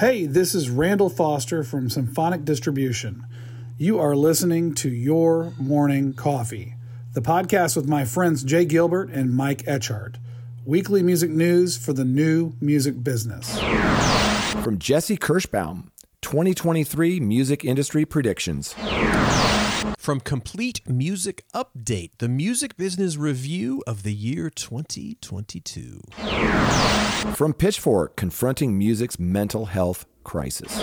Hey, this is Randall Foster from Symphonic Distribution. You are listening to Your Morning Coffee, the podcast with my friends Jay Gilbert and Mike Etchart. Weekly music news for the new music business. From Jesse Kirshbaum, 2023 Music Industry Predictions. From Complete Music Update, the music business review of the year 2022. From Pitchfork, Confronting Music's Mental Health Crisis.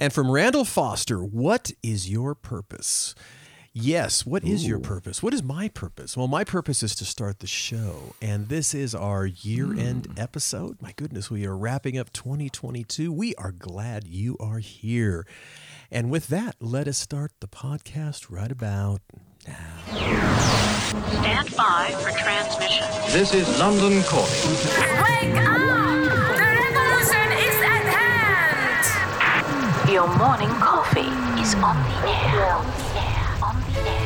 And from Randall Foster, what is your purpose? Yes, what is your purpose? What is my purpose? Well, my purpose is to start the show, and this is our year end hmm. episode. My goodness, we are wrapping up 2022. We are glad you are here. And with that, let us start the podcast right about now. Stand by for transmission. This is London calling. Wake up! The revolution is at hand! Your morning coffee is on the air. On the air. On the air.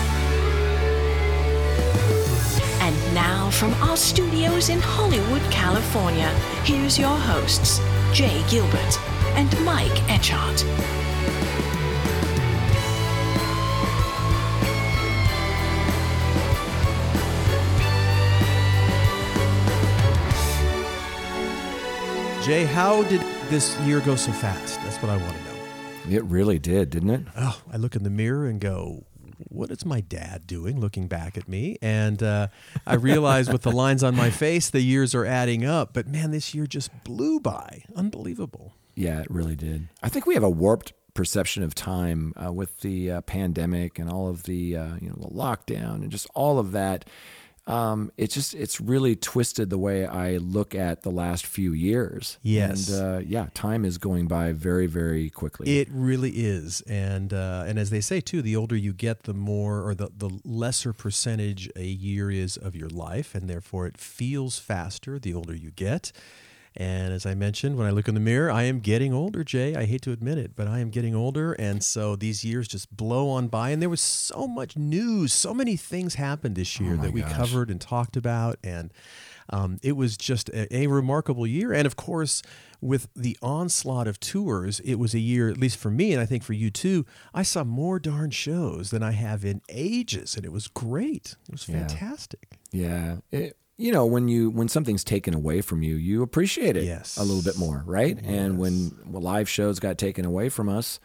Now, from our studios in Hollywood, California, here's your hosts, Jay Gilbert and Mike Etchart. Jay, how did this year go so fast? That's what I want to know. It really did, didn't it? Oh, I look in the mirror and go, what is my dad doing looking back at me? And uh, I realize with the lines on my face, the years are adding up. But man, this year just blew by. Unbelievable. Yeah, it really did. I think we have a warped perception of time uh, with the uh, pandemic and all of the uh, you know the lockdown and just all of that. Um, it's just it's really twisted the way I look at the last few years. Yes. and uh, yeah, time is going by very very quickly. It really is, and uh, and as they say too, the older you get, the more or the the lesser percentage a year is of your life, and therefore it feels faster the older you get. And as I mentioned, when I look in the mirror, I am getting older, Jay. I hate to admit it, but I am getting older, and so these years just blow on by. And there was so much news, so many things happened this year that we gosh. covered and talked about, and um, it was just a, a remarkable year. And of course, with the onslaught of tours, it was a year, at least for me, and I think for you too. I saw more darn shows than I have in ages, and it was great. It was Yeah. fantastic. Yeah. It, you know, when you when something's taken away from you, you appreciate it Yes. a little bit more, right? And when live shows got taken away from us,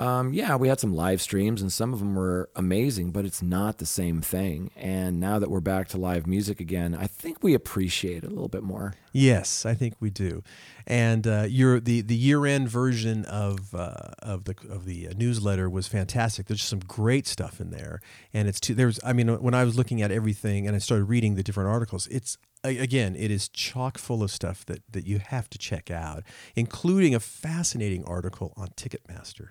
um, yeah, we had some live streams and some of them were amazing, but it's not the same thing. And now that we're back to live music again, I think we appreciate it a little bit more. Yes, I think we do. And uh, your the the year end version of uh, of the of the uh, newsletter was fantastic. There's some great stuff in there, and it's too, there's I mean when I was looking at everything and I started reading the different articles, it's again it is chock full of stuff that that you have to check out, including a fascinating article on Ticketmaster.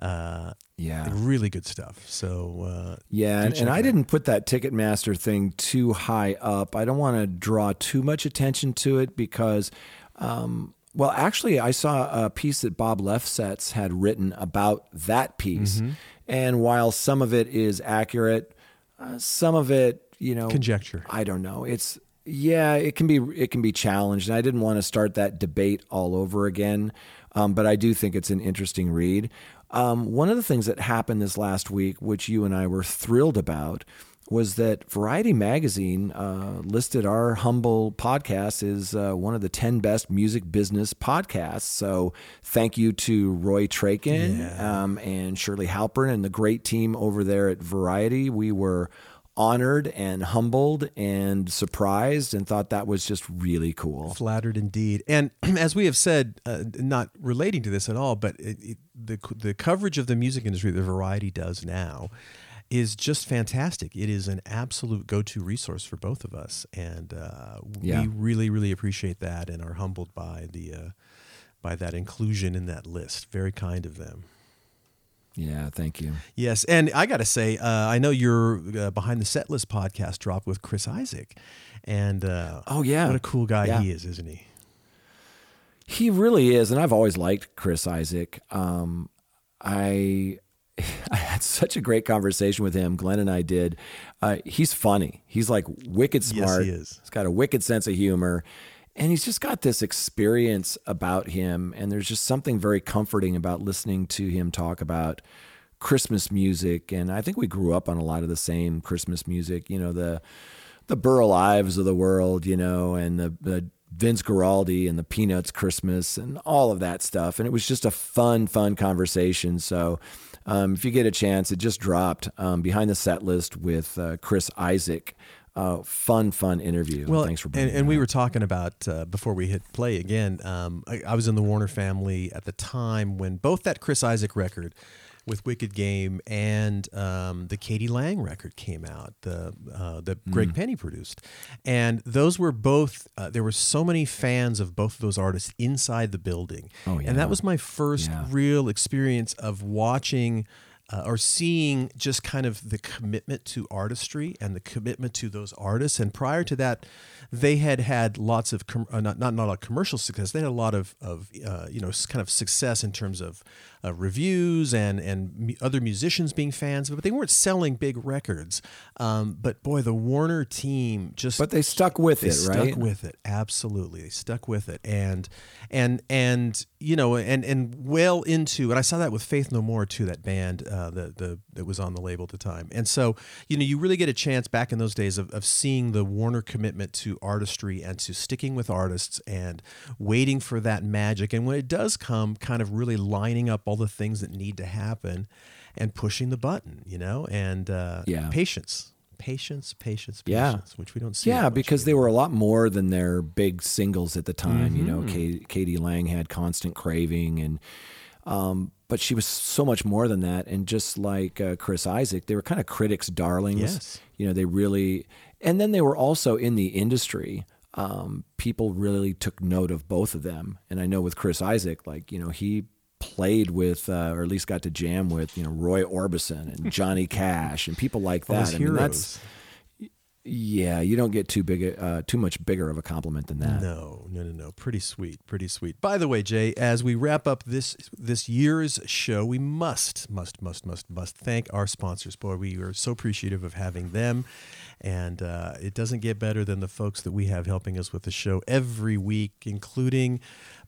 Uh, Yeah. really good stuff. So uh, Yeah, and, and I didn't put that Ticketmaster thing too high up. I don't want to draw too much attention to it because, um, well, actually, I saw a piece that Bob Lefsetz had written about that piece, Mm-hmm. and while some of it is accurate, uh, some of it, you know, Conjecture. I don't know. It's yeah, it can be it can be challenged, and I didn't want to start that debate all over again. Um, but I do think it's an interesting read. Um, one of the things that happened this last week, which you and I were thrilled about, was that Variety Magazine uh, listed our humble podcast as uh, one of the 10 best music business podcasts. So thank you to Roy Trakin um, and Shirley Halperin and the great team over there at Variety. We were honored and humbled and surprised and thought that was just really cool. Flattered indeed. And as we have said, uh, not relating to this at all, but it, it, the the coverage of the music industry that Variety does now is just fantastic. It is an absolute go-to resource for both of us, and uh, Yeah. we really, really appreciate that and are humbled by the uh, by that inclusion in that list. Very kind of them. Yeah, thank you. Yes, and I got to say, uh, I know your uh, behind the set list podcast dropped with Chris Isaak, and uh, Oh, yeah. what a cool guy Yeah. he is, isn't he? He really is, and I've always liked Chris Isaak. Um, I I had such a great conversation with him. Glenn and I did. Uh, he's funny. He's like wicked Yes, smart. he is. He's got a wicked sense of humor, and he's just got this experience about him. And there's just something very comforting about listening to him talk about Christmas music. And I think we grew up on a lot of the same Christmas music. You know the the Burl Ives of the world, you know, and the, the Vince Guaraldi and the Peanuts Christmas and all of that stuff. And it was just a fun, fun conversation. So um, if you get a chance, it just dropped um, behind the set list with uh, Chris Isaak. Uh, fun, fun interview. Well, thanks for and, and we were talking about uh, before we hit play again. Um, I, I was in the Warner family at the time when both that Chris Isaak record with Wicked Game and um, the k.d. lang record came out, the uh, that Hmm. Greg Penny produced, and those were both. Uh, there were so many fans of both of those artists inside the building, Oh, and that was my first Yeah. real experience of watching uh, or seeing just kind of the commitment to artistry and the commitment to those artists. And prior to that, they had had lots of com- uh, not not not a commercial success. They had a lot of of uh, you know kind of success in terms of uh, reviews and and other musicians being fans, but they weren't selling big records. Um, but boy, the Warner team just But they stuck with they it, stuck right? Stuck with it. Absolutely. They stuck with it. And and and you know and and well into and i saw that with faith no more too that band uh the the that was on the label at the time. And so you know you really get a chance back in those days of, of seeing the warner commitment to artistry and to sticking with artists and waiting for that magic. And when it does come kind of really lining up all the things that need to happen and pushing the button you know and uh Yeah. patience patience patience Yeah. patience which we don't see Yeah, because they were a lot more than their big singles at the time. You Mm-hmm. know, Katie, k.d. lang had "Constant Craving," and um, but she was so much more than that. And just like uh, Chris Isaak, they were kind of critics' darlings. Yes. You know, they really, and then they were also in the industry. Um, people really took note of both of them, and I know with Chris Isaak, like you know, he played with, uh, or at least got to jam with, you know, Roy Orbison and Johnny Cash and people like that. I mean, that's yeah, you don't get too big, uh, too much bigger of a compliment than that. No, no, no, no. Pretty sweet, pretty sweet. By the way, Jay, as we wrap up this this year's show, we must, must, must, must, must thank our sponsors. Boy, we are so appreciative of having them, and uh, it doesn't get better than the folks that we have helping us with the show every week, including.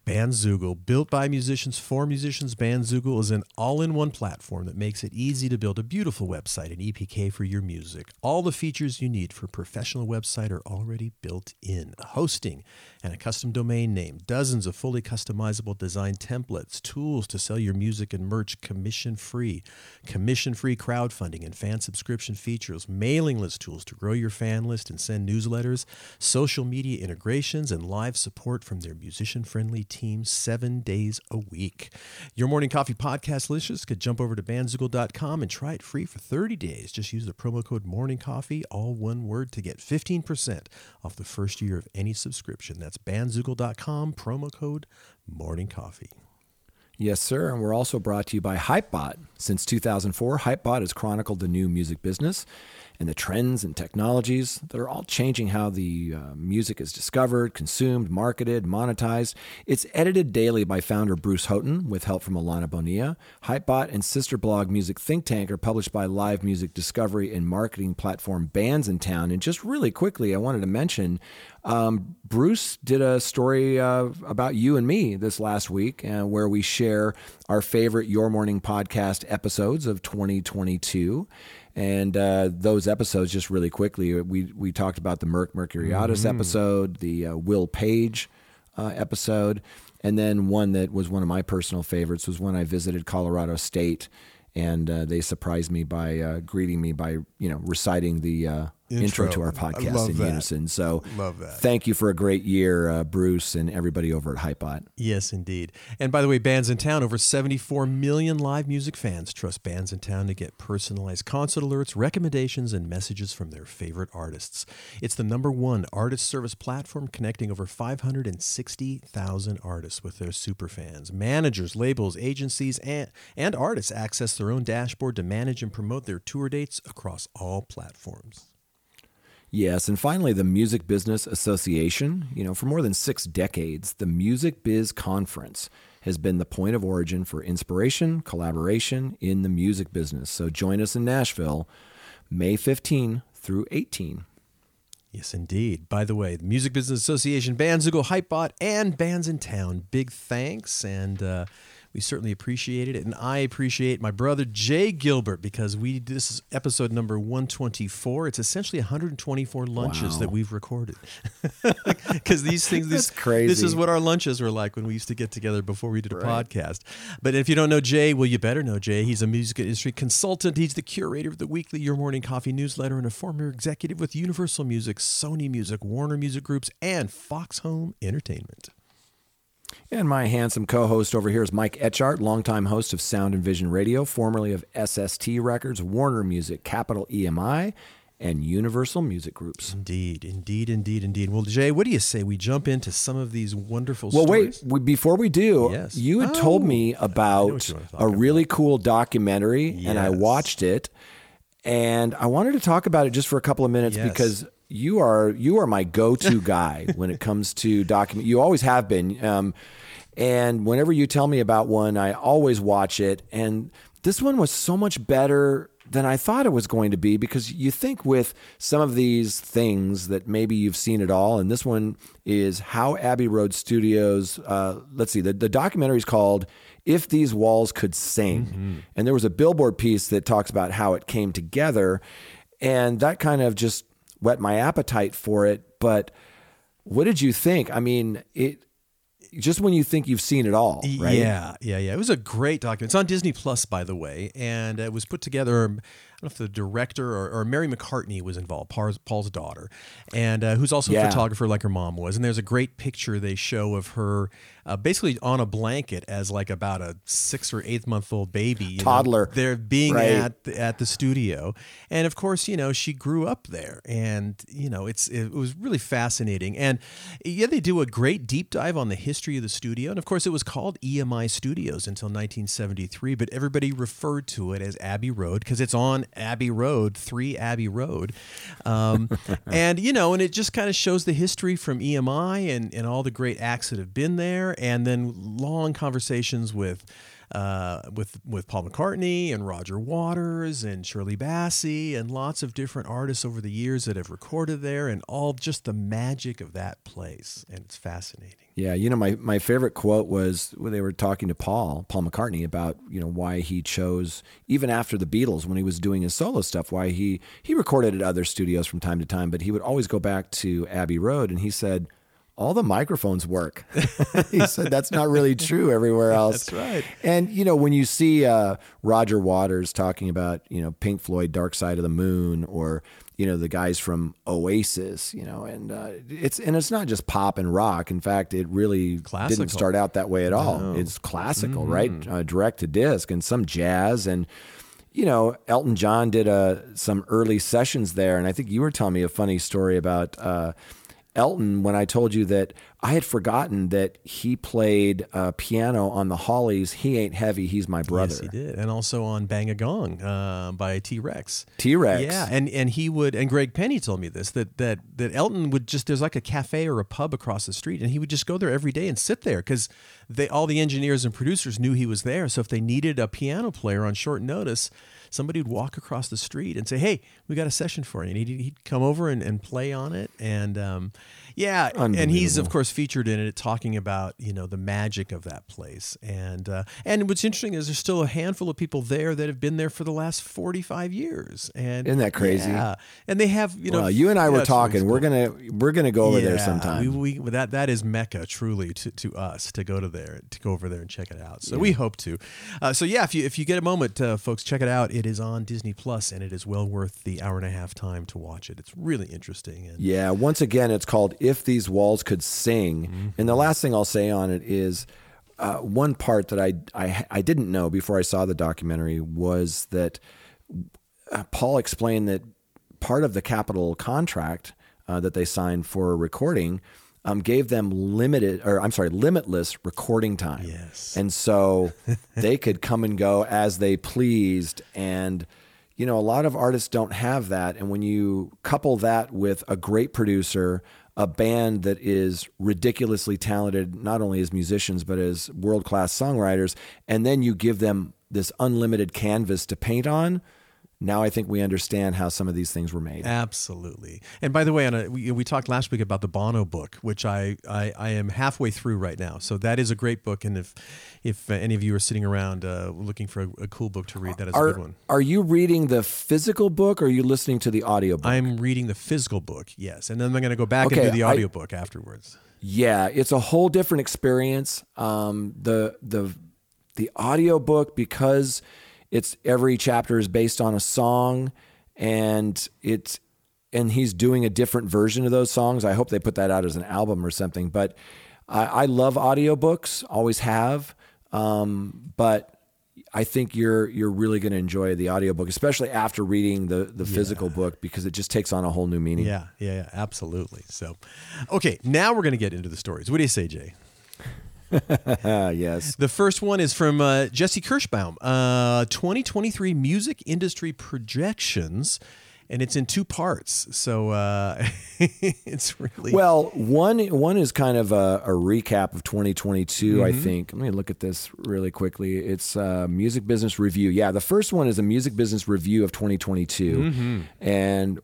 Bandzoogle, built by musicians for musicians, Bandzoogle is an all-in-one platform that makes it easy to build a beautiful website and EPK for your music. All the features you need for a professional website are already built in. Hosting and a custom domain name, dozens of fully customizable design templates, tools to sell your music and merch commission-free, commission-free crowdfunding and fan subscription features, mailing list tools to grow your fan list and send newsletters, social media integrations, and live support from their musician-friendly team seven days a week. Your morning coffee podcast listeners could jump over to bandzoogle.com and try it free for 30 days. Just use the promo code morning coffee, all one word, to get 15% off the first year of any subscription. That's bandzoogle.com, promo code morning coffee. Yes, sir. And we're also brought to you by Hypebot. Since 2004, Hypebot has chronicled the new music business and the trends and technologies that are all changing how the uh, music is discovered, consumed, marketed, monetized. It's edited daily by founder Bruce Houghton with help from Alana Bonilla. Hypebot and sister blog Music Think Tank are published by live music discovery and marketing platform Bandsintown. And just really quickly, I wanted to mention um, Bruce did a story uh, about you and me this last week uh, where we share our favorite Your Morning podcast episodes of 2022. And uh, those episodes, just really quickly, we, we talked about the Merck Mercuriadis episode, the uh, Will Page uh, episode, and then one that was one of my personal favorites was when I visited Colorado State and uh, they surprised me by uh, greeting me by you know reciting the uh, intro. Intro. to our podcast in that. unison. So Love that. Thank you for a great year, uh, Bruce, and everybody over at Hypebot. Yes, indeed. And by the way, Bandsintown, over 74 million live music fans trust Bandsintown to get personalized concert alerts, recommendations, and messages from their favorite artists. It's the number one artist service platform connecting over 560,000 artists with their super fans. Managers, labels, agencies, and, and artists access their own dashboard to manage and promote their tour dates across all platforms. Yes, and finally, the Music Business Association. You know, for more than six decades, the Music Biz Conference has been the point of origin for inspiration, collaboration in the music business. So join us in Nashville, May 15 through 18. Yes, indeed. By the way, the Music Business Association, Bandzoogle Hypebot, and Bandsintown. Big thanks, and uh, we certainly appreciate it. And I appreciate my brother Jay Gilbert because we this is episode number one twenty four. It's essentially one hundred and twenty four lunches Wow. that we've recorded. Because these things, this, That's crazy. This is what our lunches were like when we used to get together before we did a podcast. But if you don't know Jay, well, you better know Jay. He's a music industry consultant. He's the curator of the weekly Your Morning Coffee newsletter and a former executive with Universal Music, Sony Music, Warner Music Groups, and Fox Home Entertainment. And my handsome co host over here is Mike Etchart, longtime host of Sound and Vision Radio, formerly of SST Records, Warner Music, Capitol EMI, and Universal Music Groups. Indeed, indeed, indeed, indeed. Well, Jay, what do you say we jump into some of these wonderful stories. Well, stories? wait, before we do, Yes. you had told Oh, me about you wanna talk a really cool documentary, and I watched it, and I wanted to talk about it just for a couple of minutes Yes. because you are you are my go-to guy when it comes to document. You always have been, um, and whenever you tell me about one, I always watch it. And this one was so much better than I thought it was going to be because you think with some of these things that maybe you've seen it all, and this one is how Abbey Road Studios. Uh, let's see, the, the documentary is called "If These Walls Could Sing," and there was a Billboard piece that talks about how it came together, and that kind of just whet my appetite for it. But what did you think? I mean, it just when you think you've seen it all, right? Yeah, yeah, yeah. It was a great document. It's on Disney Plus, by the way, and it was put together. I don't know if the director or, or Mary McCartney was involved, Paul's, Paul's daughter, and uh, who's also a photographer like her mom was. And there's a great picture they show of her uh, basically on a blanket as like about a six or eighth month old baby, you know. Toddler. They're being Right. at the, at the studio, and of course, you know, she grew up there, and you know, it's it was really fascinating. And yeah, they do a great deep dive on the history of the studio, and of course, it was called EMI Studios until 1973, but everybody referred to it as Abbey Road because it's on Abbey Road, three Abbey Road, um, and you know, and it just kind of shows the history from EMI and and all the great acts that have been there, and then long conversations with uh, with with Paul McCartney and Roger Waters and Shirley Bassey and lots of different artists over the years that have recorded there, and all just the magic of that place, and it's fascinating. Yeah, you know, my, my favorite quote was when they were talking to Paul, Paul McCartney, about, you know, why he chose, even after the Beatles, when he was doing his solo stuff, why he, he recorded at other studios from time to time, but he would always go back to Abbey Road. And he said, all the microphones work. he said that's not really true everywhere else. That's right. And you know, when you see uh, Roger Waters talking about you know Pink Floyd, Dark Side of the Moon, or you know the guys from Oasis, you know, and uh, it's and it's not just pop and rock. In fact, it really Classical. didn't start out that way at all. It's classical, right? Uh, direct to disc, and some jazz and. You know, Elton John did uh, some early sessions there, and I think you were telling me a funny story about uh, Elton when I told you that I had forgotten that he played uh, piano on the Hollies. He ain't heavy. He's my brother. Yes, he did, and also on Bang a Gong uh, by T Rex. T Rex. Yeah, and and he would, and Greg Penny told me this that that that Elton would just there's like a cafe or a pub across the street, and he would just go there every day and sit there because they all the engineers and producers knew he was there. So if they needed a piano player on short notice, somebody would walk across the street and say, "Hey, we got a session for you," and he'd, he'd come over and, and play on it, and um, Yeah, and he's of course featured in it, talking about you know the magic of that place, and uh, and what's interesting is there's still a handful of people there that have been there for the last 45 years, and Isn't that crazy? Yeah, and they have you know. well, you and I yeah, were talking. We're gonna we're gonna go over there sometime. We, we, that that is mecca truly to, to us to go to there to go over there and check it out. So we hope to. Uh, so yeah, if you if you get a moment, uh, folks, check it out. It is on Disney Plus, and it is well worth the hour and a half time to watch it. It's really interesting. And Yeah, once again, it's called If These Walls Could Sing. Mm-hmm. And the last thing I'll say on it is uh, one part that I, I, I didn't know before I saw the documentary was that uh, Paul explained that part of the capital contract uh, that they signed for recording um, gave them limited, or I'm sorry, limitless recording time. Yes. And so they could come and go as they pleased. And, you know, a lot of artists don't have that. And when you couple that with a great producer, a band that is ridiculously talented, not only as musicians, but as world class songwriters, and then you give them this unlimited canvas to paint on, now I think we understand how some of these things were made. Absolutely. And by the way, on a, we, we talked last week about the Bono book, which I, I, I am halfway through right now. So that is a great book. And if if uh, any of you are sitting around uh, looking for a, a cool book to read, that is a good one. are you reading the physical book or are you listening to the audiobook? I'm reading the physical book, yes, and then I'm going to go back and do the I- audiobook afterwards. Yeah, it's a whole different experience. Um, the the the audiobook because it's every chapter is based on a song and it's and he's doing a different version of those songs. I hope they put that out as an album or something. But I, I love audiobooks, always have. Um, but I think you're you're really going to enjoy the audiobook, especially after reading the the physical book because it just takes on a whole new meaning. Yeah, yeah, yeah, absolutely. So, okay, now we're going to get into the stories. What do you say, Jay? Yes. The first one is from uh, Jesse Kirshbaum, uh, 2023 music industry projections, and it's in two parts. So uh, it's really Well, one one is kind of a, a recap of 2022. I Mm-hmm. think. Let me look at this really quickly. It's uh, music business review. Yeah, the first one is a music business review of 2022, Mm-hmm. and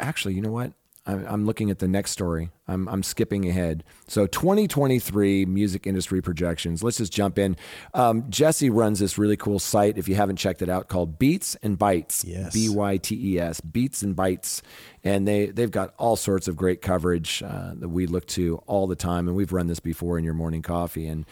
actually, you know what? I'm, I'm looking at the next story. I'm, I'm skipping ahead. So 2023 music industry projections. Let's just jump in. Um, Jesse runs this really cool site. If you haven't checked it out, called Beats and Bytes. Yes. B Y T E S. Beats and Bytes, and they they've got all sorts of great coverage uh, that we look to all the time. And we've run this before in your morning coffee. And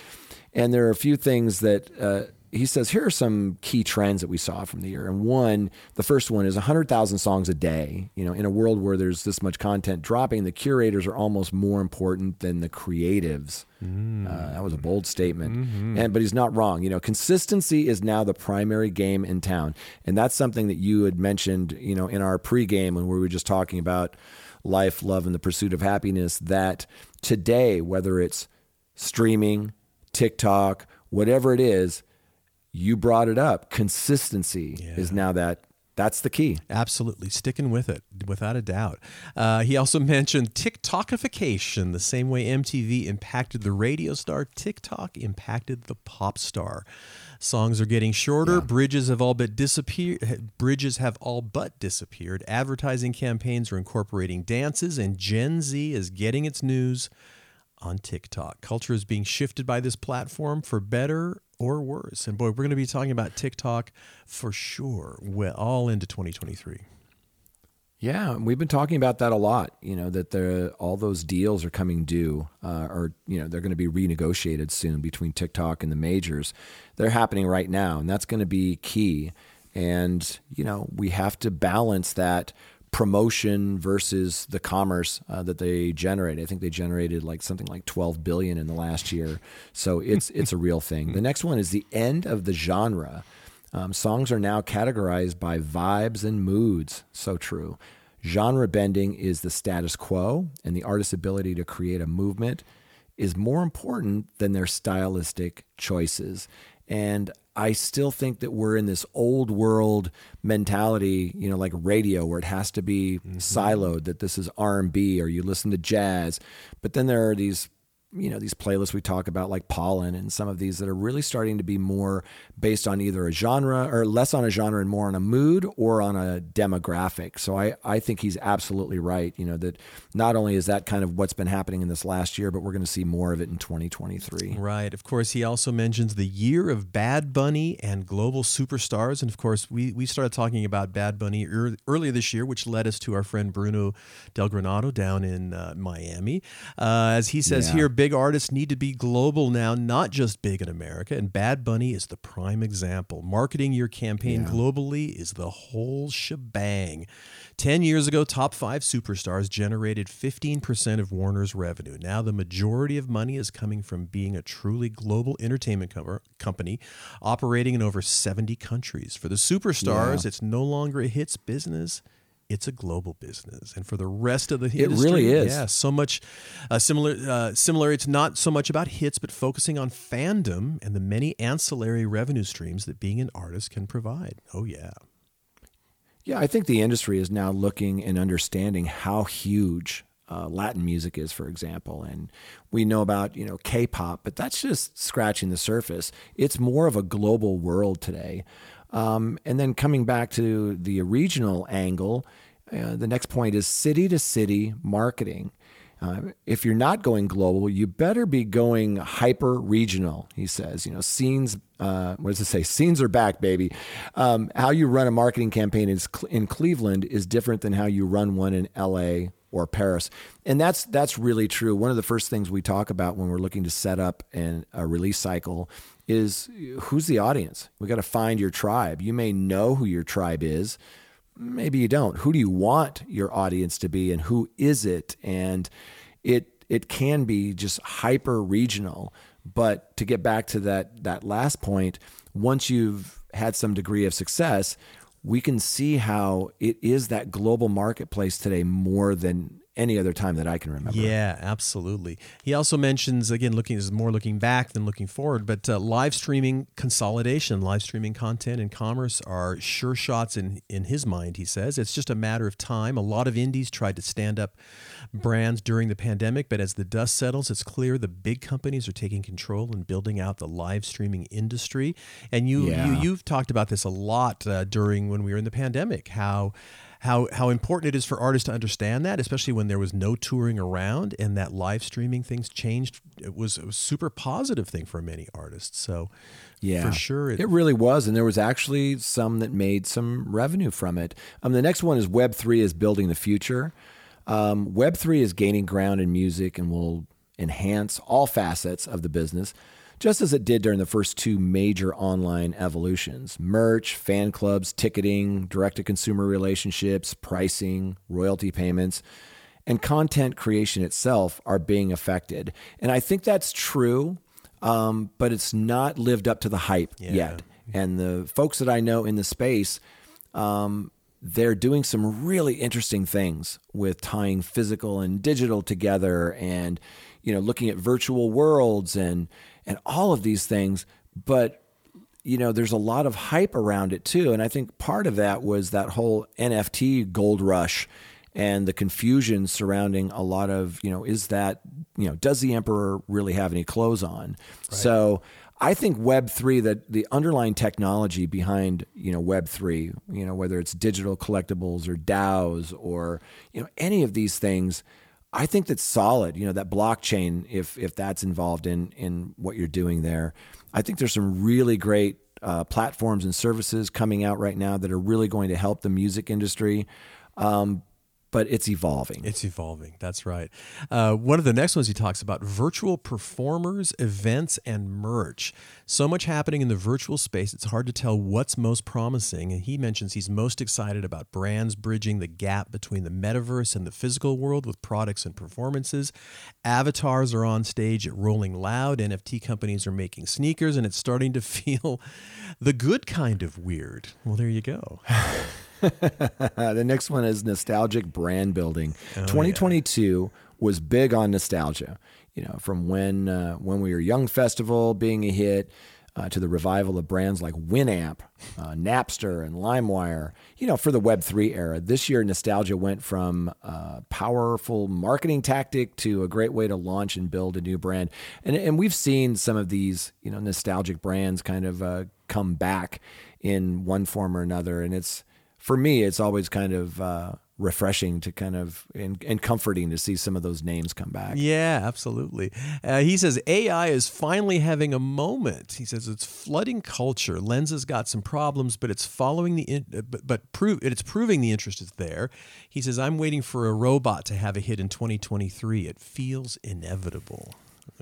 and there are a few things that. Uh, he says here are some key trends that we saw from the year. And one the first one is 100000 songs a day. You know in a world where there's this much content dropping the curators are almost more important than the creatives. Uh, that was a bold statement. And but he's not wrong. You know consistency is now the primary game in town. And that's something that you had mentioned you know in our pregame when we were just talking about life love and the pursuit of happiness that today whether it's streaming tiktok whatever it is you brought it up. Consistency is now that that's the key. Absolutely, sticking with it without a doubt. Uh, he also mentioned TikTokification, the same way MTV impacted the radio star, TikTok impacted the pop star. Songs are getting shorter. Bridges have all but disappeared. Bridges have all but disappeared. Advertising campaigns are incorporating dances, and Gen Z is getting its news on TikTok. Culture is being shifted by this platform for better or worse. And boy, we're going to be talking about TikTok for sure, well, all into 2023. Yeah, we've been talking about that a lot. You know that the all those deals are coming due, uh, or you know they're going to be renegotiated soon between TikTok and the majors. They're happening right now, and that's going to be key. And you know we have to balance that promotion versus the commerce uh, that they generate. I think they generated like something like 12 billion in the last year. So it's it's a real thing. The next one is the end of the genre. Um, songs are now categorized by vibes and moods. So true. Genre bending is the status quo, and the artist's ability to create a movement is more important than their stylistic choices. And I still think that we're in this old world mentality, you know, like radio, where it has to be mm-hmm. siloed. That this is R and B, or you listen to jazz. But then there are these you know these playlists we talk about like pollen and some of these that are really starting to be more based on either a genre or less on a genre and more on a mood or on a demographic so i i think he's absolutely right you know that not only is that kind of what's been happening in this last year but we're going to see more of it in 2023 Right. Of course, he also mentions the year of Bad Bunny and global superstars. And of course, we, we started talking about Bad Bunny ear earlier this year, which led us to our friend Bruno Del Granado down in uh, Miami. Uh, as he says Yeah. here, big artists need to be global now, not just big in America. And Bad Bunny is the prime example. Marketing your campaign globally is the whole shebang. 10 years ago, top five superstars generated 15% of Warner's revenue. Now, the majority of money is coming from being a truly global entertainment co- company operating in over 70 countries. For the superstars, it's no longer a hits business. It's a global business, and for the rest of the industry, really is. Yeah, so much uh, similar. Uh, similar. It's not so much about hits, but focusing on fandom and the many ancillary revenue streams that being an artist can provide. Oh yeah. Yeah, I think the industry is now looking and understanding how huge uh, Latin music is, for example, and we know about you know K-pop, but that's just scratching the surface. It's more of a global world today. Um, and then coming back to the regional angle, uh, the next point is city to city marketing. Uh, if you're not going global, you better be going hyper regional. He says, you know, scenes. Uh, what does it say? Scenes are back, baby. Um, how you run a marketing campaign is in Cleveland is different than how you run one in L.A. or Paris, and that's that's really true. One of the first things we talk about when we're looking to set up an, a release cycle is who's the audience. We got to find your tribe. You may know who your tribe is, maybe you don't. Who do you want your audience to be, and who is it? And it it can be just hyper regional. But to get back to that that last point, once you've had some degree of success, we can see how it is that global marketplace today more than any other time that I can remember. Yeah, absolutely. He also mentions again, looking is more looking back than looking forward, but uh, live streaming consolidation, live streaming content and commerce are sure shots in in his mind. He says it's just a matter of time. A lot of indies tried to stand up brands during the pandemic, but as the dust settles, it's clear the big companies are taking control and building out the live streaming industry. And you, Yeah. you you've talked about this a lot uh, during when we were in the pandemic. How how how important it is for artists to understand that, especially when there was no touring around and that live streaming things changed. It was a super positive thing for many artists. So, Yeah, for sure, it, really was, and there was actually some that made some revenue from it. Um, the next one is Web three is building the future. Um, Web three is gaining ground in music and will enhance all facets of the business, just as it did during the first two major online evolutions: merch, fan clubs, ticketing, direct to consumer relationships, pricing, royalty payments and content creation itself are being affected. And I think that's true, um, but it's not lived up to the hype yet. And the folks that I know in the space, um, they're doing some really interesting things with tying physical and digital together and you know looking at virtual worlds and and all of these things but you know there's a lot of hype around it too. And i think part of that was that whole nft gold rush and the confusion surrounding a lot of you know is that you know does the emperor really have any clothes on? So i think web 3 that the underlying technology behind you know web 3 you know whether it's digital collectibles or daos or you know any of these things I think that's solid. You know that blockchain, if if that's involved in in what you're doing there, I think there's some really great uh, platforms and services coming out right now that are really going to help the music industry. Um, but it's evolving. It's evolving. That's right. Uh, one of the next ones he talks about virtual performers, events, and merch. So much happening in the virtual space, it's hard to tell what's most promising. And he mentions he's most excited about brands bridging the gap between the metaverse and the physical world with products and performances. Avatars are on stage at Rolling Loud. NFT companies are making sneakers, and it's starting to feel the good kind of weird. Well, there you go. Uh, the next one is nostalgic brand building. 2022 was big on nostalgia. You know, from when uh, when we were Young Festival being a hit, uh, to the revival of brands like Winamp, uh, Napster, and LimeWire. You know, for the Web3 era, this year nostalgia went from a powerful marketing tactic to a great way to launch and build a new brand. And, and we've seen some of these, you know, nostalgic brands kind of uh, come back in one form or another. And it's, for me, it's always kind of uh, refreshing to kind of and, and comforting to see some of those names come back. Yeah, absolutely. Uh, he says AI is finally having a moment. He says it's flooding culture. Lens has got some problems, but it's following the in, uh, but, but prove it's proving the interest is there. He says I'm waiting for a robot to have a hit in 2023. It feels inevitable.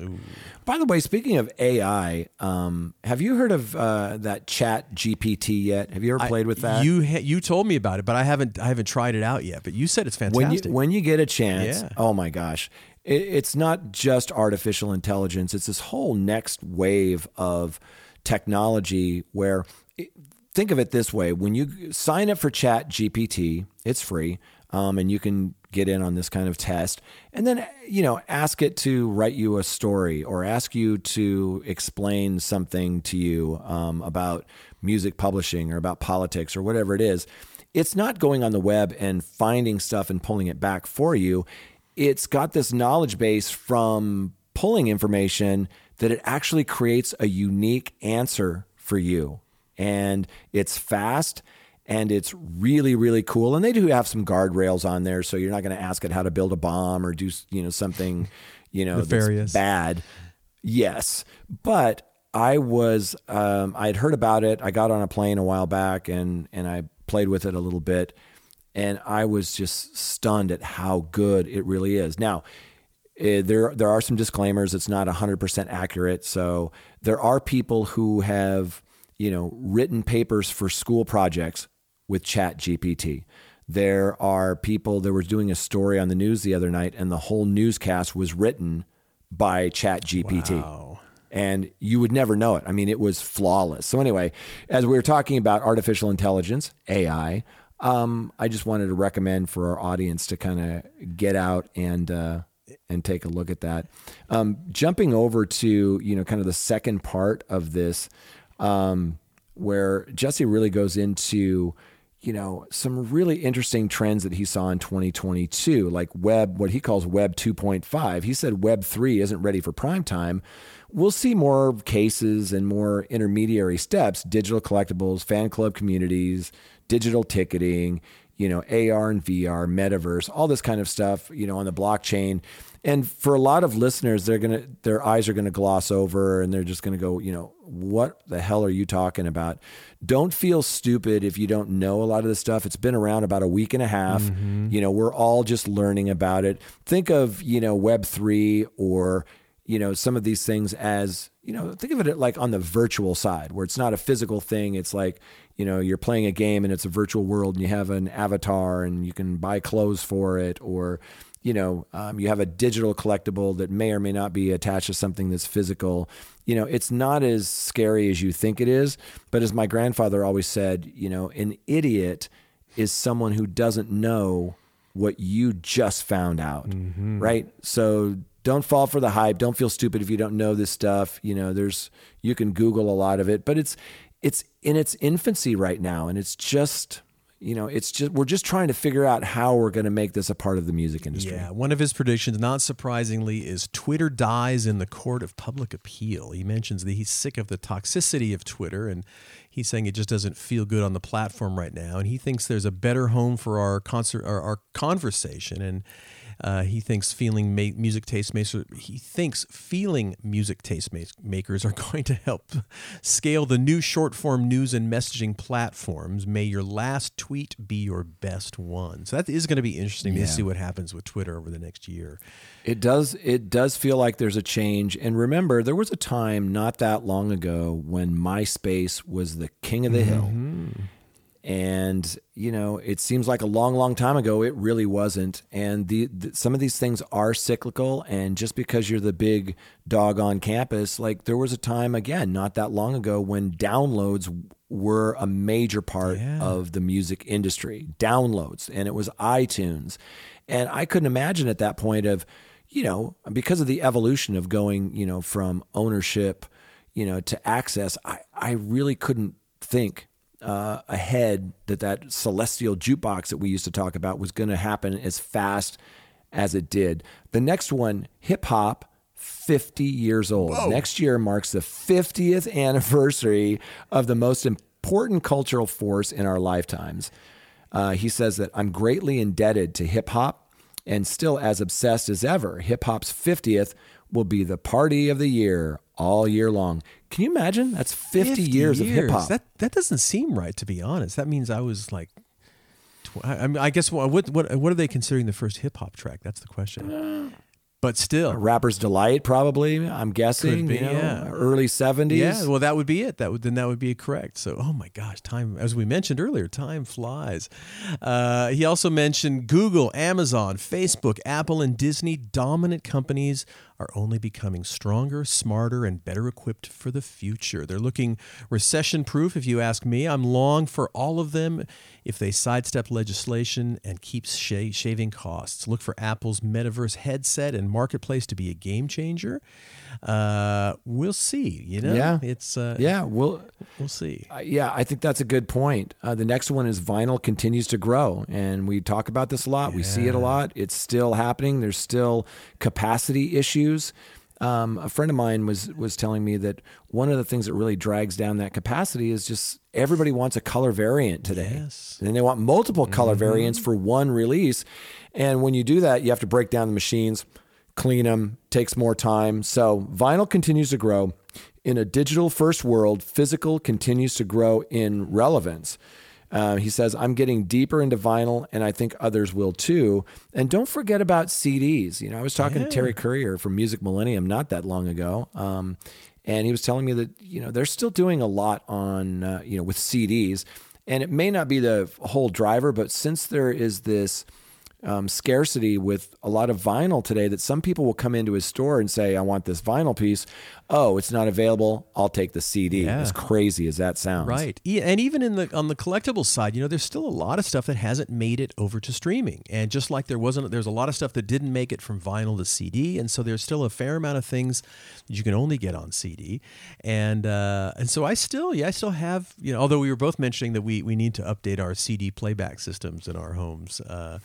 Ooh. By the way, speaking of AI, um, have you heard of uh, that Chat GPT yet? Have you ever played with that? You ha- you told me about it, but I haven't I haven't tried it out yet. But you said it's when you fantastic. when you get a chance, Yeah. oh my gosh, it, it's not just artificial intelligence; it's this whole next wave of technology. Where it, think of it this way: when you sign up for Chat GPT, it's free, um, and you can get in on this kind of test, and then you know ask it to write you a story or ask you to explain something to you um, about music publishing or about politics or whatever it is it's not going on the web and finding stuff and pulling it back for you. It's got this knowledge base from pulling information that it actually creates a unique answer for you. And it's fast and it's really, really cool. And they do have some guardrails on there. So you're not going to ask it how to build a bomb or do, you know, something, you know, Nefarious. that's bad. Yes. But I was, um, I had heard about it. I got on a plane a while back and, and I played with it a little bit. And I was just stunned at how good it really is. Now, eh, there there are some disclaimers. It's not 100% accurate. So there are people who have, you know, written papers for school projects with Chat GPT. There are people that were doing a story on the news the other night, and the whole newscast was written by Chat GPT. And you would never know it. I mean, it was flawless. So, anyway, as we were talking about artificial intelligence, AI, um, I just wanted to recommend for our audience to kind of get out and uh, and take a look at that. Um, jumping over to you know kind of the second part of this, um, where Jesse really goes into you know some really interesting trends that he saw in 2022, like web what he calls Web 2.5. He said Web 3 isn't ready for prime time. We'll see more cases and more intermediary steps, digital collectibles, fan club communities, digital ticketing, you know, AR and VR, metaverse, all this kind of stuff, you know, on the blockchain. And for a lot of listeners, they're gonna their eyes are gonna gloss over and they're just gonna go, you know, what the hell are you talking about? Don't feel stupid if you don't know a lot of this stuff. It's been around about a week and a half. Mm-hmm. You know, we're all just learning about it. Think of, you know, Web three or you know some of these things as you know think of it like on the virtual side where it's not a physical thing it's like you know you're playing a game and it's a virtual world and you have an avatar and you can buy clothes for it or you know um, you have a digital collectible that may or may not be attached to something that's physical. You know it's not as scary as you think it is but as my grandfather always said you know an idiot is someone who doesn't know what you just found out right? So don't fall for the hype. Don't feel stupid if you don't know this stuff. You know there's you can google a lot of it but it's it's in its infancy right now and it's just you know it's just we're just trying to figure out how we're going to make this a part of the music industry Yeah, one of his predictions, not surprisingly, is Twitter dies in the court of public appeal. He mentions that he's sick of the toxicity of Twitter and he's saying it just doesn't feel good on the platform right now. And he thinks there's a better home for our concert, our, our conversation. And uh, he thinks feeling ma- music taste makers. He thinks feeling music taste ma- makers are going to help scale the new short form news and messaging platforms. May your last tweet be your best one. So that is going to be interesting Yeah. to see what happens with Twitter over the next year. It does it does feel like there's a change. And remember, there was a time not that long ago when MySpace was the king of the hill. And you know, it seems like a long, long time ago. It really wasn't. And the, the some of these things are cyclical. And just because you're the big dog on campus, like there was a time again, not that long ago, when downloads were a major part of the music industry. Downloads, and it was iTunes. And I couldn't imagine at that point of, you know, because of the evolution of going, you know, from ownership, you know, to access, I, I really couldn't think uh, ahead that that celestial jukebox that we used to talk about was going to happen as fast as it did. The next one, hip hop, 50 years old. Next year marks the 50th anniversary of the most important cultural force in our lifetimes. Uh, he says that I'm greatly indebted to hip hop and still as obsessed as ever. Hip hop's 50th will be the party of the year all year long. Can you imagine? That's 50, years, of hip hop. That that doesn't seem right, to be honest. That means I was like, tw- I, I mean, I guess what what what are they considering the first hip hop track? That's the question. But still, Rapper's Delight, probably. I'm guessing. Could be, you know, yeah. Early 70s. Yeah, well, that would be it. That would then that would be correct. So, oh my gosh, time as we mentioned earlier, time flies. Uh, he also mentioned Google, Amazon, Facebook, Apple, and Disney. Dominant companies are only becoming stronger, smarter, and better equipped for the future. They're looking recession proof, if you ask me. I'm long for all of them if they sidestep legislation and keep sha- shaving costs. Look for Apple's metaverse headset and marketplace to be a game changer. Uh, we'll see. You know, Yeah. it's uh, Yeah, well, we'll see. Uh, yeah, I think that's a good point. Uh, the next one is vinyl continues to grow, and we talk about this a lot. We see it a lot. It's still happening. There's still capacity issues. Um, a friend of mine was was telling me that one of the things that really drags down that capacity is just everybody wants a color variant today, Yes. and they want multiple color variants for one release. And when you do that, you have to break down the machines, clean them, takes more time. So vinyl continues to grow. In a digital first world, physical continues to grow in relevance. Uh, he says, I'm getting deeper into vinyl, and I think others will too. And don't forget about CDs. You know, I was talking to Terry Currier from Music Millennium not that long ago. Um, and he was telling me that, you know, they're still doing a lot on, uh, you know, with CDs. And it may not be the whole driver, but since there is this um, scarcity with a lot of vinyl today that some people will come into his store and say, I want this vinyl piece. Oh, it's not available. I'll take the CD. Yeah. As crazy as that sounds. Right. Yeah, and even in the on the collectible side, you know, there's still a lot of stuff that hasn't made it over to streaming. And just like there wasn't there's a lot of stuff that didn't make it from vinyl to CD, and so there's still a fair amount of things that you can only get on CD. And uh, and so I still yeah, I still have, you know, although we were both mentioning that we we need to update our CD playback systems in our homes. Uh,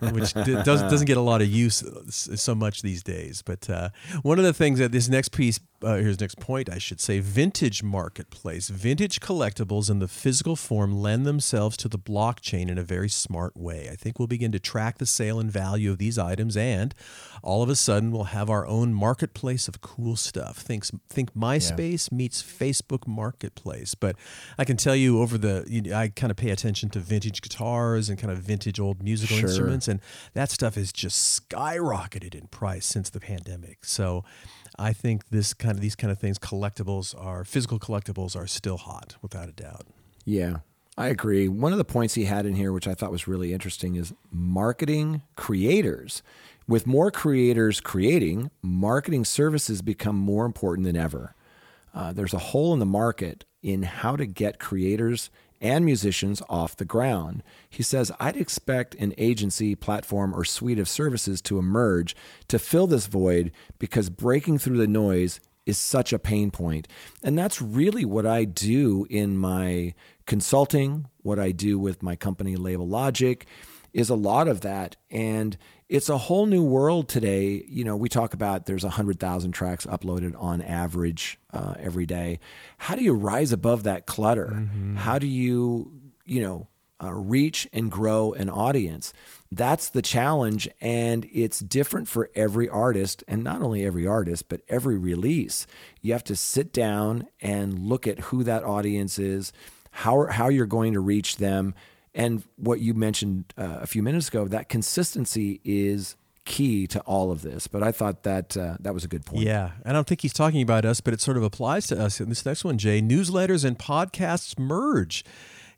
which does, doesn't get a lot of use so much these days. But uh, one of the things that this next piece, uh, here's next point, I should say, vintage marketplace. Vintage collectibles in the physical form lend themselves to the blockchain in a very smart way. I think we'll begin to track the sale and value of these items, and all of a sudden we'll have our own marketplace of cool stuff. Think, think MySpace meets Facebook Marketplace. But I can tell you over the, you know, I kind of pay attention to vintage guitars and kind of vintage old musical Sure. instruments, and that stuff has just skyrocketed in price since the pandemic. So I think this kind of these kind of things, collectibles are physical collectibles are still hot without a doubt. Yeah, I agree. One of the points he had in here, which I thought was really interesting, is marketing creators. With more creators creating, marketing services become more important than ever. Uh, there's a hole in the market in how to get creators and musicians off the ground. He says, I'd expect an agency, platform, or suite of services to emerge to fill this void because breaking through the noise is such a pain point. And that's really what I do in my consulting, what I do with my company Label Logic is a lot of that. And it's a whole new world today. You know, we talk about there's 100,000 tracks uploaded on average uh, every day. How do you rise above that clutter? How do you, you know, uh, reach and grow an audience? That's the challenge. And it's different for every artist, and not only every artist, but every release. You have to sit down and look at who that audience is, how, how you're going to reach them. And what you mentioned uh, a few minutes ago, that consistency is key to all of this. But I thought that uh, that was a good point. Yeah, I don't think he's talking about us, but it sort of applies to us. And this next one, Jay, newsletters and podcasts merge.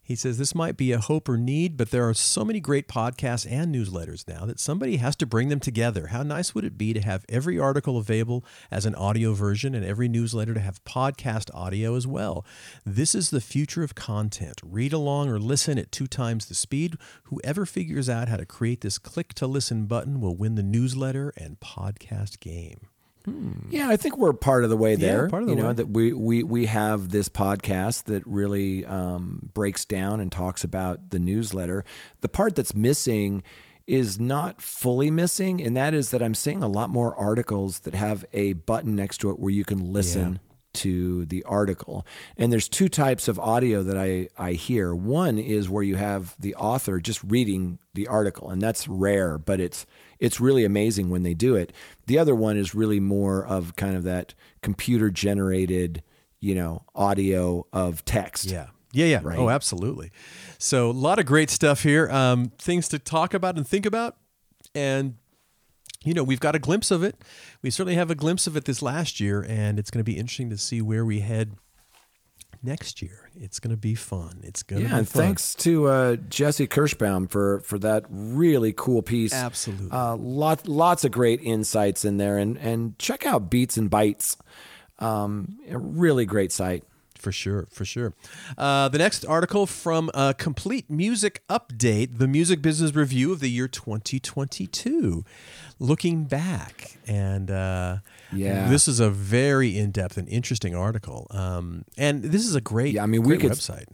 He says this might be a hope or need, but there are so many great podcasts and newsletters now that somebody has to bring them together. How nice would it be to have every article available as an audio version and every newsletter to have podcast audio as well? This is the future of content. Read along or listen at two times the speed. Whoever figures out how to create this click to listen button will win the newsletter and podcast game. Yeah, I think we're part of the way there. part of the you know that we we we have this podcast that really um, breaks down and talks about the newsletter. The part that's missing is not fully missing, and that is that I'm seeing a lot more articles that have a button next to it where you can listen. To the article. And there's two types of audio that I, I hear. One is where you have the author just reading the article, and that's rare, but it's it's really amazing when they do it. The other one is really more of kind of that computer generated, you know, audio of text. Yeah. Yeah, yeah. Right. Oh, absolutely. So, a lot of great stuff here. Um, things to talk about and think about. And, you know, we've got a glimpse of it. We certainly have a glimpse of it this last year. And it's going to be interesting to see where we head next year. It's going to be fun. It's going to be fun. Yeah, and fun. thanks to uh, Jesse Kirshbaum for for that really cool piece. Absolutely. uh, lot, lots of great insights in there, and and check out Beats and Bytes. Um, a really great site. For sure, for sure. Uh, the next article from a Complete Music Update, the music business review of the year 2022. Looking back, and uh, Yeah. this is a very in depth and interesting article. Um, and this is a great, Yeah, I mean, we could- website.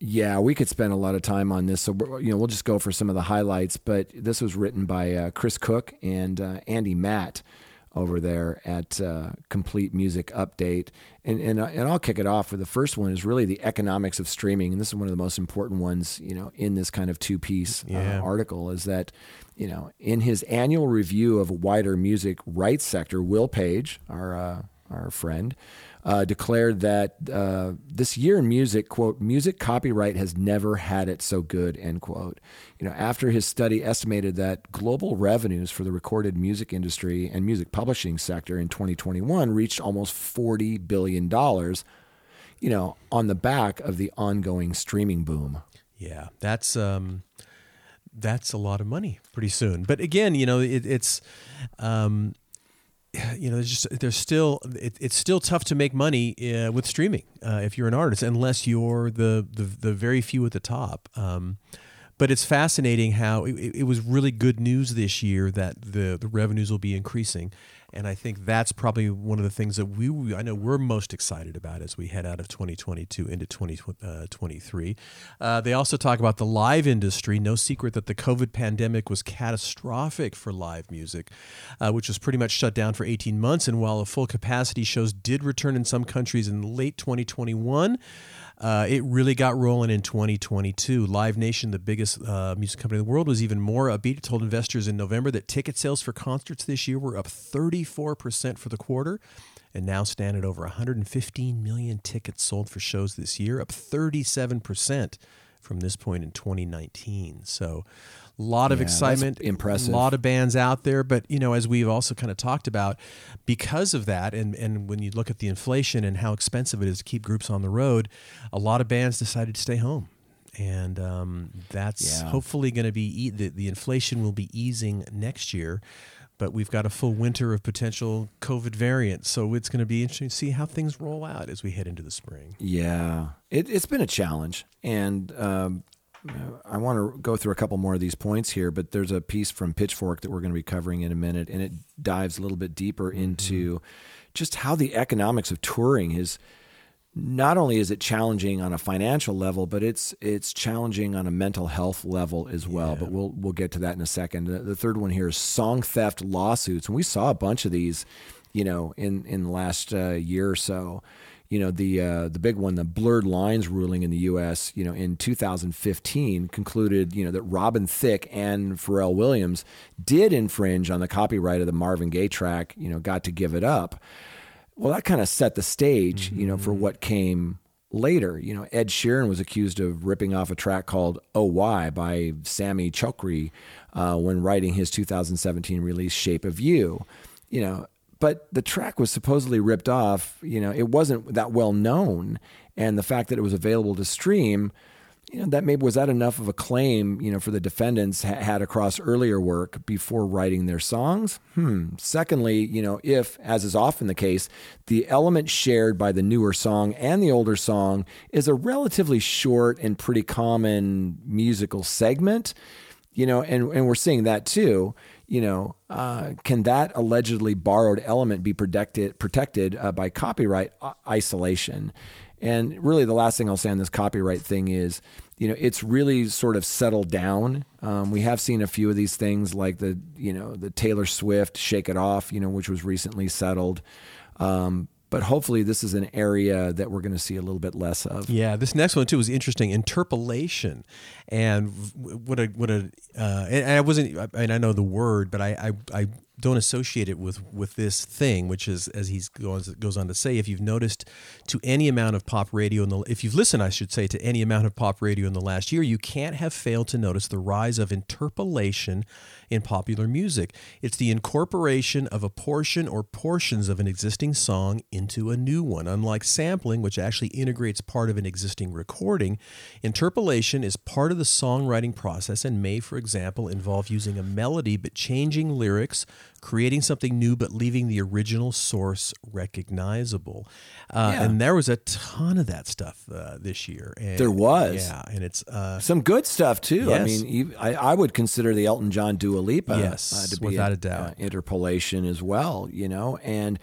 Yeah, we could spend a lot of time on this, so we're- you know we'll just go for some of the highlights. But this was written by uh, Chris Cook and uh, Andy Malt over there at uh, Complete Music Update, and and uh, and I'll kick it off with the first one is really the economics of streaming, and this is one of the most important ones, you know, in this kind of two piece Yeah. uh, article is that you know in his annual review of wider music rights sector, Will Page, our uh, our friend, uh, declared that uh, this year in music, quote, music copyright has never had it so good, end quote. You know, after his study estimated that global revenues for the recorded music industry and music publishing sector in 2021 reached almost $40 billion, you know, on the back of the ongoing streaming boom. Yeah, that's um, that's a lot of money pretty soon. But again, you know, it, it's um, you know, there's just there's still it, it's still tough to make money uh, with streaming uh, if you're an artist, unless you're the the, the very few at the top. Um, but it's fascinating how it, it was really good news this year that the the revenues will be increasing, and I think that's probably one of the things that we I know we're most excited about as we head out of 2022 into 2023. Uh, they also talk about the live industry. No secret that the COVID pandemic was catastrophic for live music, uh, which was pretty much shut down for 18 months. And while the full capacity shows did return in some countries in late 2021. Uh, it really got rolling in 2022. Live Nation, the biggest uh, music company in the world, was even more upbeat. It told investors in November that ticket sales for concerts this year were up 34% for the quarter and now stand at over 115 million tickets sold for shows this year, up 37% from this point in 2019. So, a lot of Yeah, excitement, impressive. A lot of bands out there, but you know, as we've also kind of talked about, because of that, and and when you look at the inflation and how expensive it is to keep groups on the road, a lot of bands decided to stay home, and um, that's Yeah. hopefully going to be e- the the inflation will be easing next year. But we've got a full winter of potential COVID variants, so it's going to be interesting to see how things roll out as we head into the spring. Yeah, it, it's been a challenge, and um, I want to go through a couple more of these points here. But there's a piece from Pitchfork that we're going to be covering in a minute, and it dives a little bit deeper into just how the economics of touring is. Not only is it challenging on a financial level, but it's it's challenging on a mental health level as well. But we'll we'll get to that in a second. The, the third one here is song theft lawsuits, and we saw a bunch of these, you know, in in the last uh, year or so you know the uh, the big one, the blurred lines ruling in the U.S. You know, in 2015 concluded you know that Robin Thicke and Pharrell Williams did infringe on the copyright of the Marvin Gaye track. You know, got to give it up. Well, that kind of set the stage, you know, for what came later. You know, Ed Sheeran was accused of ripping off a track called "Oh Why" by Sami Chokri uh, when writing his 2017 release "Shape of You." You know, but the track was supposedly ripped off. You know, it wasn't that well known, and the fact that it was available to stream, you know, that maybe was that enough of a claim, you know, for the defendants ha- had across earlier work before writing their songs. Hmm. Secondly, you know, if as is often the case, the element shared by the newer song and the older song is a relatively short and pretty common musical segment, you know, and and we're seeing that too you know, uh, can that allegedly borrowed element be protected protected uh, by copyright uh, isolation? And really, the last thing I'll say on this copyright thing is, you know, it's really sort of settled down. Um, we have seen a few of these things, like the, you know, the Taylor Swift "Shake It Off," you know, which was recently settled. Um, but hopefully, this is an area that we're going to see a little bit less of. Yeah, this next one too was interesting. Interpolation, and what a what a uh, and I wasn't and I know the word, but I I, I don't associate it with with this thing, which is as he goes goes on to say, if you've noticed to any amount of pop radio in the if you've listened, I should say, to any amount of pop radio in the last year, you can't have failed to notice the rise of interpolation in popular music. It's the incorporation of a portion or portions of an existing song into a new one. Unlike sampling, which actually integrates part of an existing recording, interpolation is part of the songwriting process and may, for example, involve using a melody but changing lyrics, creating something new but leaving the original source recognizable. Uh, Yeah. And there was a ton of that stuff uh, this year. And, There was. Yeah, and it's uh, Some good stuff too. I mean, I, I would consider the Elton John Dua Lipa Yes, uh, to be without a doubt. uh, interpolation as well. You know, and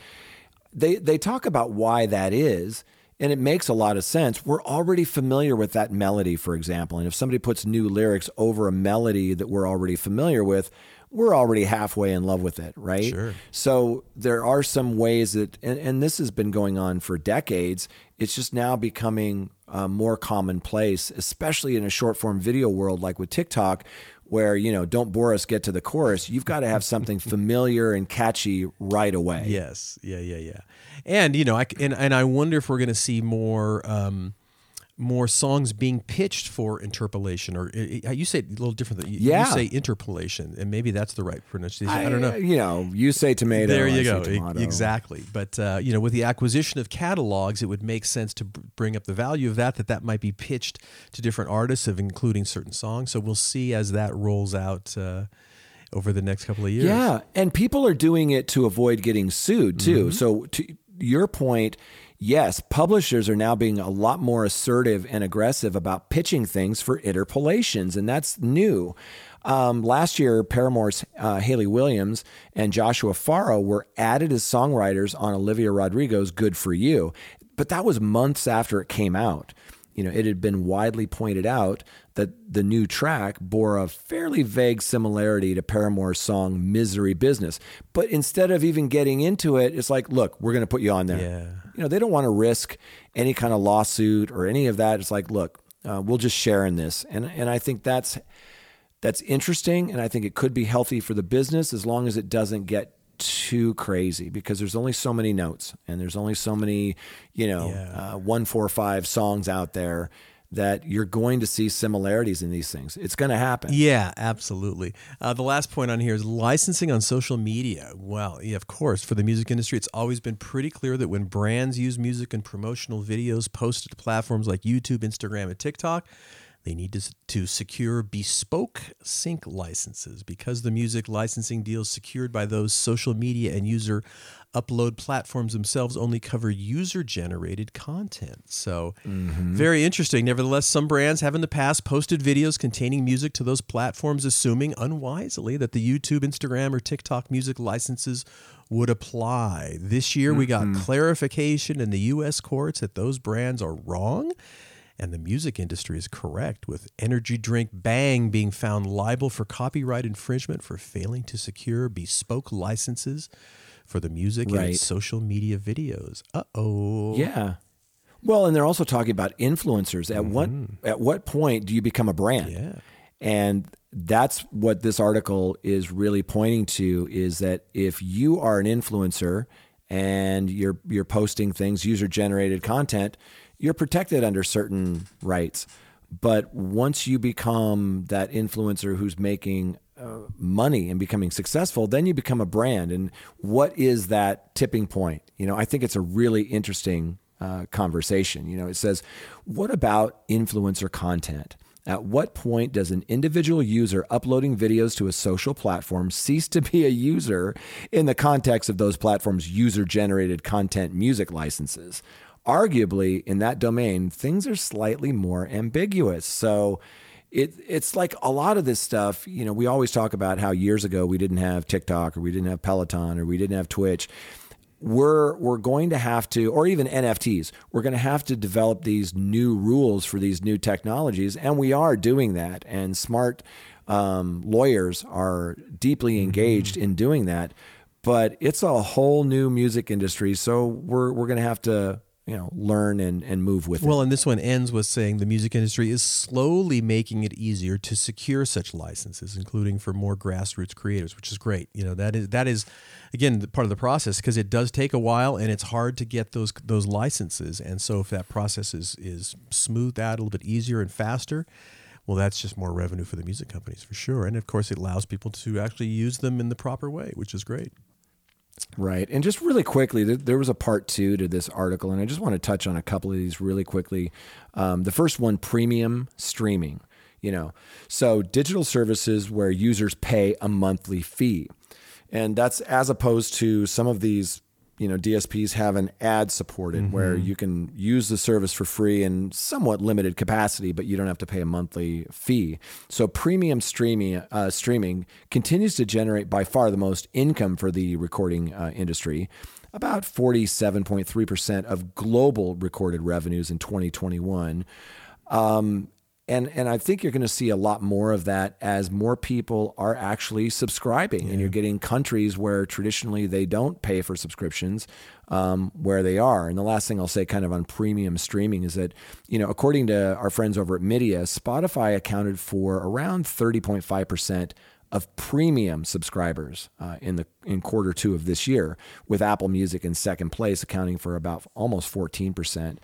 they they talk about why that is, and it makes a lot of sense. We're already familiar with that melody, for example, and if somebody puts new lyrics over a melody that we're already familiar with. We're already halfway in love with it, right? Sure. So there are some ways that, and, and this has been going on for decades. It's just now becoming uh, more commonplace, especially in a short form video world like with TikTok, where, you know, don't bore us, get to the chorus. You've got to have something familiar and catchy right away. Yes, yeah, yeah, yeah. And you know, i and and I wonder if we're going to see more um, more songs being pitched for interpolation, or you say it a little different. You, Yeah. you say interpolation, and maybe that's the right pronunciation. I, don't know. You know, you say tomato. There you say go. E- tomato. Exactly. But uh, you know, with the acquisition of catalogs, it would make sense to br- bring up the value of that. That that might be pitched to different artists, of including certain songs. So we'll see as that rolls out uh, over the next couple of years. Yeah, and people are doing it to avoid getting sued too. Mm-hmm. So to your point, yes, publishers are now being a lot more assertive and aggressive about pitching things for interpolations, and that's new. Um, last year, Paramore's uh, Hayley Williams and Joshua Farro were added as songwriters on Olivia Rodrigo's "Good for You," but that was months after it came out you know, it had been widely pointed out that the new track bore a fairly vague similarity to Paramore's song Misery Business. But instead of even getting into it, it's like, look, we're going to put you on there. Yeah. You know, they don't want to risk any kind of lawsuit or any of that. It's like, look, uh, we'll just share in this. And, and I think that's, that's interesting. And I think it could be healthy for the business as long as it doesn't get too crazy because there's only so many notes and there's only so many, you know, Yeah. uh, one, four, five songs out there that you're going to see similarities in these things. It's going to happen. Yeah, absolutely. Uh, the last point on here is licensing on social media. Well, yeah, of course, for the music industry, it's always been pretty clear that when brands use music and promotional videos posted to platforms like YouTube, Instagram, and TikTok, they need to, to secure bespoke sync licenses because the music licensing deals secured by those social media and user upload platforms themselves only cover user generated content. So, mm-hmm. very interesting. Nevertheless, some brands have in the past posted videos containing music to those platforms, assuming unwisely that the YouTube, Instagram, or TikTok music licenses would apply. This year, we got mm-hmm. clarification in the U.S. courts that those brands are wrong. And the music industry is correct, with energy drink Bang being found liable for copyright infringement for failing to secure bespoke licenses for the music and Right. social media videos. Uh oh. Yeah. Well, and they're also talking about influencers. At what at what point do you become a brand? Yeah. And that's what this article is really pointing to is that if you are an influencer and you're you're posting things user generated content, you're protected under certain rights. But once you become that influencer who's making money and becoming successful, then you become a brand. And what is that tipping point? You know, I think it's a really interesting uh, conversation. You know, it says, what about influencer content? At what point does an individual user uploading videos to a social platform cease to be a user in the context of those platforms' user generated content music licenses? Arguably, in that domain, things are slightly more ambiguous. So, it it's like a lot of this stuff. You know, we always talk about how years ago we didn't have TikTok or we didn't have Peloton or we didn't have Twitch. We're we're going to have to, or even NFTs. We're going to have to develop these new rules for these new technologies, and we are doing that. And smart um, lawyers are deeply engaged in doing that. But it's a whole new music industry, so we're we're going to have to you know learn and, and move with Well, it. and this one ends with saying the music industry is slowly making it easier to secure such licenses, including for more grassroots creators, which is great. You know that is that is again part of the process because it does take a while and it's hard to get those those licenses. And so if that process is is smoothed out a little bit easier and faster. Well, that's just more revenue for the music companies for sure. And of course, it allows people to actually use them in the proper way, which is great. Right. And just really quickly, th- there was a part two to this article, and I just want to touch on a couple of these really quickly. Um, the first one premium streaming, you know, so digital services where users pay a monthly fee. And that's as opposed to some of these, you know, DSPs have an ad supported where you can use the service for free in somewhat limited capacity, but you don't have to pay a monthly fee. So premium streaming uh, streaming continues to generate by far the most income for the recording uh, industry. About 47.3% of global recorded revenues in 2021. Um, and, and I think you're going to see a lot more of that as more people are actually subscribing, and you're getting countries where traditionally they don't pay for subscriptions, um, where they are. And the last thing I'll say, kind of on premium streaming, is that you know, according to our friends over at MIDiA, Spotify accounted for around 30.5 percent of premium subscribers uh, in the in quarter two of this year, with Apple Music in second place, accounting for about almost 14 percent.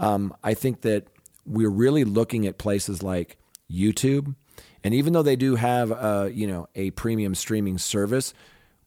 Um, I think that we're really looking at places like YouTube, and even though they do have a you know a premium streaming service,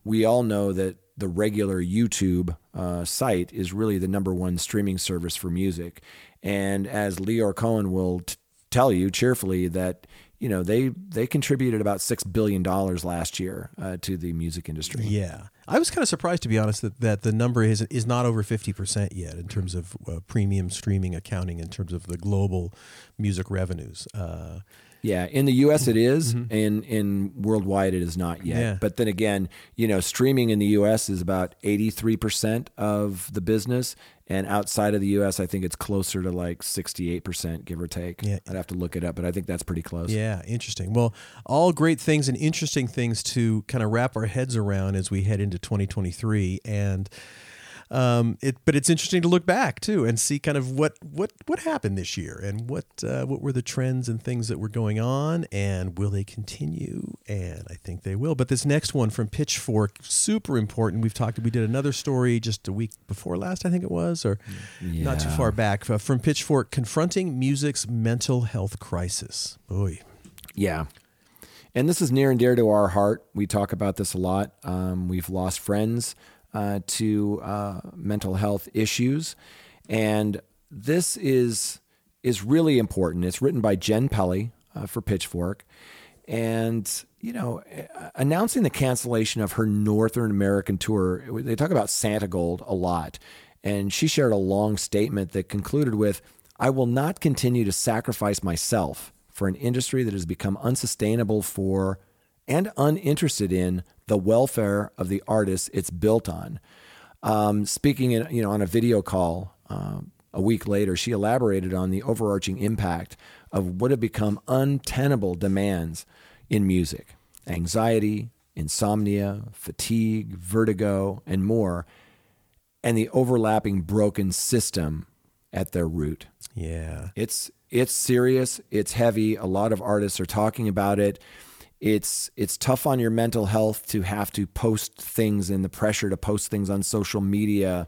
we all know that the regular YouTube uh, site is really the number one streaming service for music. And as Lyor Cohen will t- tell you cheerfully that you know they they contributed about six billion dollars last year uh, to the music industry. Yeah, I was kind of surprised to be honest that, that the number is is not over fifty percent yet in terms of uh, premium streaming accounting in terms of the global music revenues. Uh, Yeah, in the U.S. it is, mm-hmm. and in worldwide it is not yet. Yeah. But then again, you know, streaming in the U.S. is about eighty-three percent of the business, and outside of the U.S., I think it's closer to like sixty-eight percent, give or take. Yeah. I'd have to look it up, but I think that's pretty close. yeah, interesting. Well, all great things and interesting things to kind of wrap our heads around as we head into 2023 and. Um, it, but it's interesting to look back too and see kind of what what what happened this year and what uh, what were the trends and things that were going on and will they continue? And I think they will. But this next one from Pitchfork, super important. We've talked. We did another story just a week before last, I think it was, or not too far back uh, from Pitchfork, confronting music's mental health crisis. Boy, Yeah. And this is near and dear to our heart. We talk about this a lot. Um, we've lost friends uh, to uh, mental health issues, and this is is really important. It's written by Jenn Pelly uh, for Pitchfork, and you know, announcing the cancellation of her Northern American tour. They talk about Santigold a lot, and she shared a long statement that concluded with, "I will not continue to sacrifice myself." for an industry that has become unsustainable for and uninterested in the welfare of the artists it's built on. Um, speaking in, you know, on a video call um, a week later, she elaborated on the overarching impact of what have become untenable demands in music anxiety, insomnia, fatigue, vertigo, and more, and the overlapping broken system at their root. yeah, It's it's serious. It's heavy. A lot of artists are talking about it. It's it's tough on your mental health to have to post things and the pressure to post things on social media.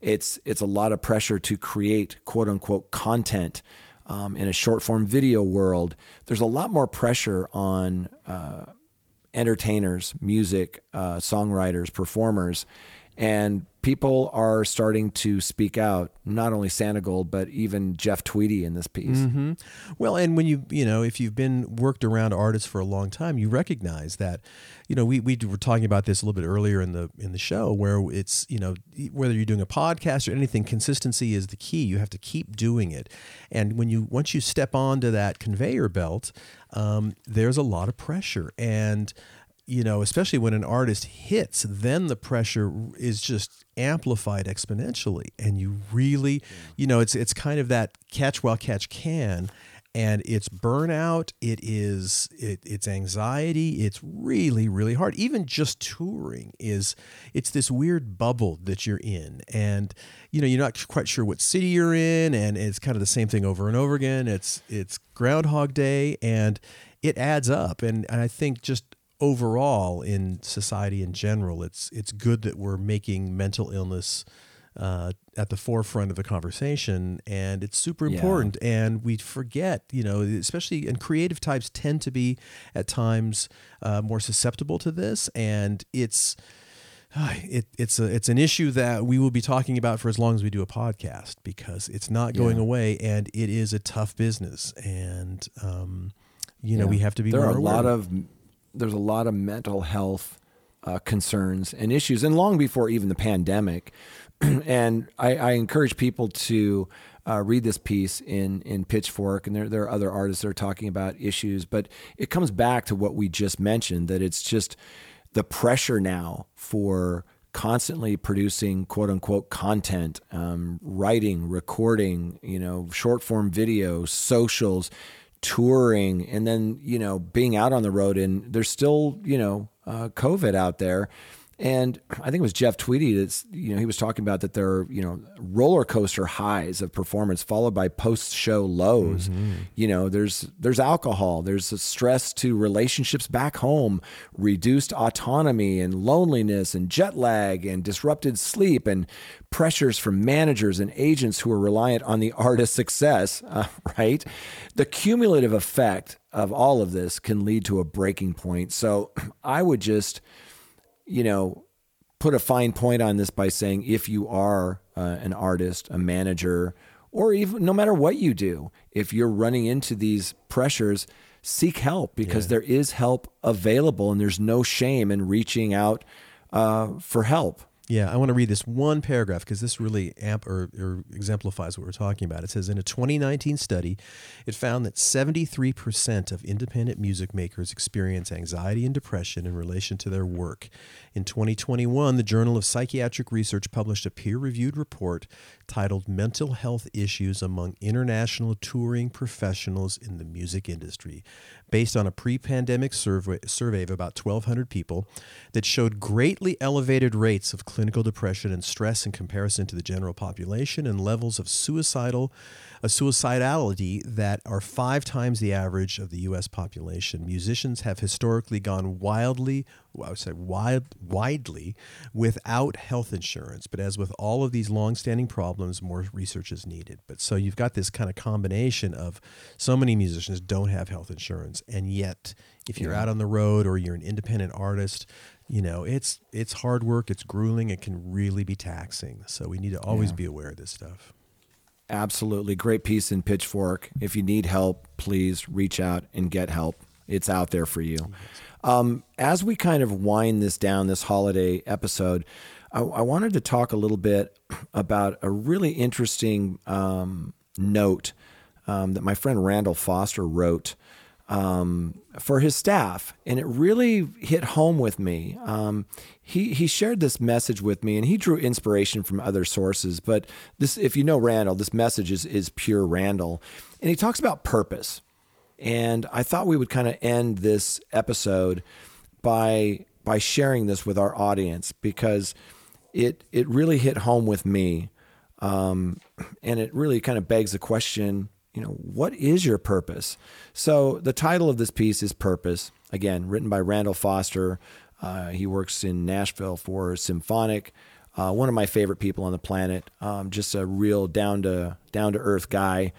It's it's a lot of pressure to create quote unquote content um, in a short form video world. There's a lot more pressure on uh, entertainers, music, uh, songwriters, performers, and people are starting to speak out. Not only Santigold, but even Jeff Tweedy in this piece. Mm-hmm. Well, and when you you know if you've been worked around artists for a long time, you recognize that. You know, we, we were talking about this a little bit earlier in the in the show, where it's you know whether you're doing a podcast or anything, consistency is the key. You have to keep doing it, and when you once you step onto that conveyor belt, um, there's a lot of pressure and you know, especially when an artist hits, then the pressure is just amplified exponentially, and you really, mm. you know, it's it's kind of that catch while catch can, and it's burnout, it is it, it's anxiety, it's really really hard. Even just touring is it's this weird bubble that you're in, and you know you're not quite sure what city you're in, and it's kind of the same thing over and over again. It's it's Groundhog Day, and it adds up, and, and I think just overall in society in general, it's it's good that we're making mental illness uh, at the forefront of the conversation, and it's super Yeah. important. And we forget, you know, especially and creative types tend to be at times uh, more susceptible to this, and it's. uh, It, it's a it's an issue that we will be talking about for as long as we do a podcast because it's not going Yeah. away and it is a tough business and um, you know Yeah. we have to be there are a aware lot of there's a lot of mental health uh, concerns and issues, and long before even the pandemic. and I, I encourage people to uh, read this piece in in Pitchfork, and there there are other artists that are talking about issues, but it comes back to what we just mentioned that it's just the pressure now for constantly producing quote unquote content, um, writing, recording, you know, short form video, socials, touring, and then, you know, being out on the road. And there's still, you know, uh, COVID out there. And I think it was Jeff Tweedy that's, you know, he was talking about that there are, you know, roller coaster highs of performance followed by post show lows. You know, there's there's alcohol, there's a stress to relationships back home, reduced autonomy and loneliness and jet lag and disrupted sleep and pressures from managers and agents who are reliant on the artist's success, uh, right? The cumulative effect of all of this can lead to a breaking point. So I would just you know, put a fine point on this by saying if you are uh, an artist, a manager, or even no matter what you do, if you're running into these pressures, seek help because there is help available and there's no shame in reaching out uh, for help. Yeah, I want to read this one paragraph because this really amp or, or exemplifies what we're talking about. It says in a 2019 study, it found that 73% of independent music makers experience anxiety and depression in relation to their work. In 2021, the Journal of Psychiatric Research published a peer-reviewed report titled "Mental Health Issues Among International Touring Professionals in the Music Industry," based on a pre-pandemic survey, survey of about 1,200 people that showed greatly elevated rates of clinical depression and stress in comparison to the general population and levels of suicidal a suicidality that are five times the average of the U.S. population. Musicians have historically gone wildly, well, I would say wild, widely, without health insurance. But as with all of these long-standing problems, more research is needed. But so you've got this kind of combination of so many musicians don't have health insurance, and yet if you're out on the road or you're an independent artist, you know it's it's hard work, it's grueling, it can really be taxing. So we need to always be aware of this stuff. Absolutely. Great piece in Pitchfork. If you need help, please reach out and get help. It's out there for you. Um, as we kind of wind this down, this holiday episode, I, I wanted to talk a little bit about a really interesting um, note um, that my friend Randall Foster wrote um, for his staff, and it really hit home with me. Um, he he shared this message with me, and he drew inspiration from other sources. But this, if you know Randall, this message is is pure Randall, and he talks about purpose. And I thought we would kind of end this episode by by sharing this with our audience because it it really hit home with me, um, and it really kind of begs the question you know, what is your purpose? So the title of this piece is Purpose. Again, written by Randall Foster. Uh, he works in Nashville for Symphonic. Uh, one of my favorite people on the planet. Um, just a real down to down to earth guy.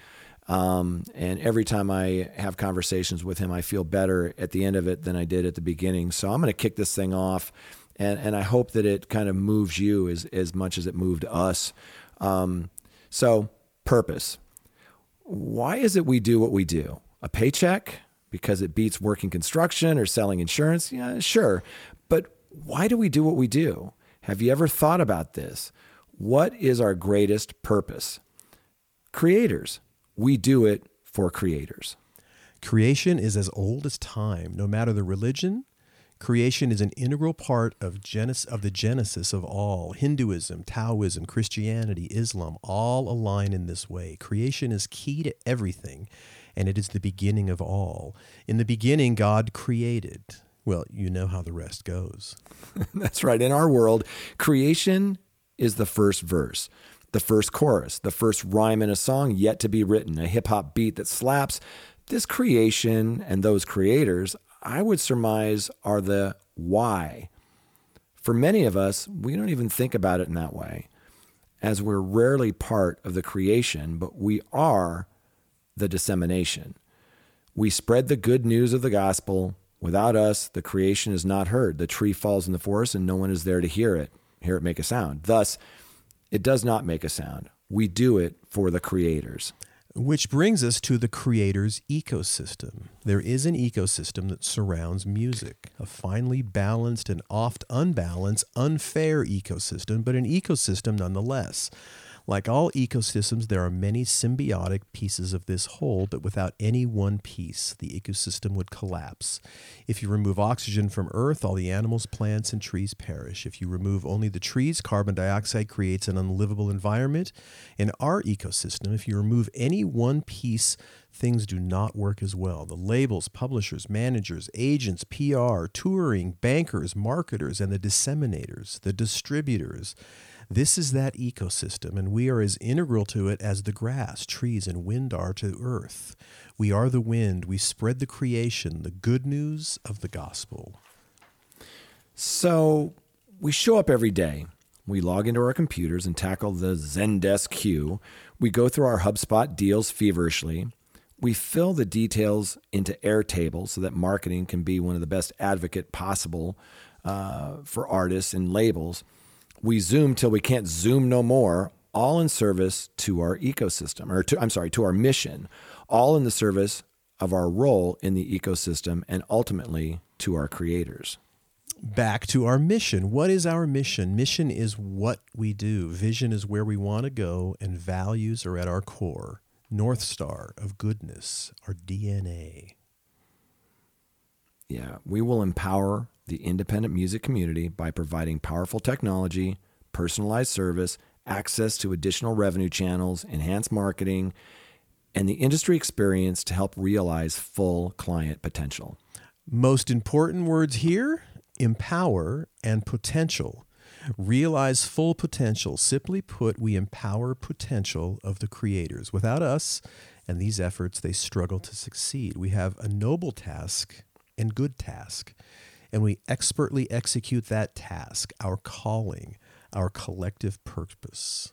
Um, and every time I have conversations with him, I feel better at the end of it than I did at the beginning. So I'm going to kick this thing off and and I hope that it kind of moves you as as much as it moved us. Um, so purpose. Why is it we do what we do? A paycheck because it beats working construction or selling insurance? Yeah, sure. But why do we do what we do? Have you ever thought about this? What is our greatest purpose? Creators. We do it for creators. Creation is as old as time, no matter the religion. Creation is an integral part of, genes- of the genesis of all. Hinduism, Taoism, Christianity, Islam all align in this way. Creation is key to everything, and it is the beginning of all. In the beginning, God created. Well, you know how the rest goes. That's right. In our world, creation is the first verse, the first chorus, the first rhyme in a song yet to be written, a hip hop beat that slaps. This creation and those creators, I would surmise, are the why. For many of us, we don't even think about it in that way, as we're rarely part of the creation, but we are the dissemination. We spread the good news of the gospel. Without us, the creation is not heard. The tree falls in the forest and no one is there to hear it, hear it make a sound. Thus, it does not make a sound. We do it for the creators. Which brings us to the creator's ecosystem. There is an ecosystem that surrounds music, a finely balanced and oft unbalanced, unfair ecosystem, but an ecosystem nonetheless. Like all ecosystems, there are many symbiotic pieces of this whole, but without any one piece, the ecosystem would collapse. If you remove oxygen from Earth, all the animals, plants, and trees perish. If you remove only the trees, carbon dioxide creates an unlivable environment. In our ecosystem, if you remove any one piece, things do not work as well. The labels, publishers, managers, agents, PR, touring, bankers, marketers, and the disseminators, the distributors, this is that ecosystem, and we are as integral to it as the grass, trees, and wind are to earth. We are the wind. We spread the creation, the good news of the gospel. So we show up every day. We log into our computers and tackle the Zendesk queue. We go through our HubSpot deals feverishly. We fill the details into Airtable so that marketing can be one of the best advocate possible uh, for artists and labels. We zoom till we can't zoom no more, all in service to our ecosystem, or to, I'm sorry, to our mission, all in the service of our role in the ecosystem and ultimately to our creators. Back to our mission. What is our mission? Mission is what we do, vision is where we want to go, and values are at our core. North Star of goodness, our DNA. Yeah, we will empower the independent music community by providing powerful technology, personalized service, access to additional revenue channels, enhanced marketing, and the industry experience to help realize full client potential. Most important words here empower and potential. Realize full potential. Simply put, we empower potential of the creators. Without us and these efforts, they struggle to succeed. We have a noble task and good task, and we expertly execute that task, our calling, our collective purpose.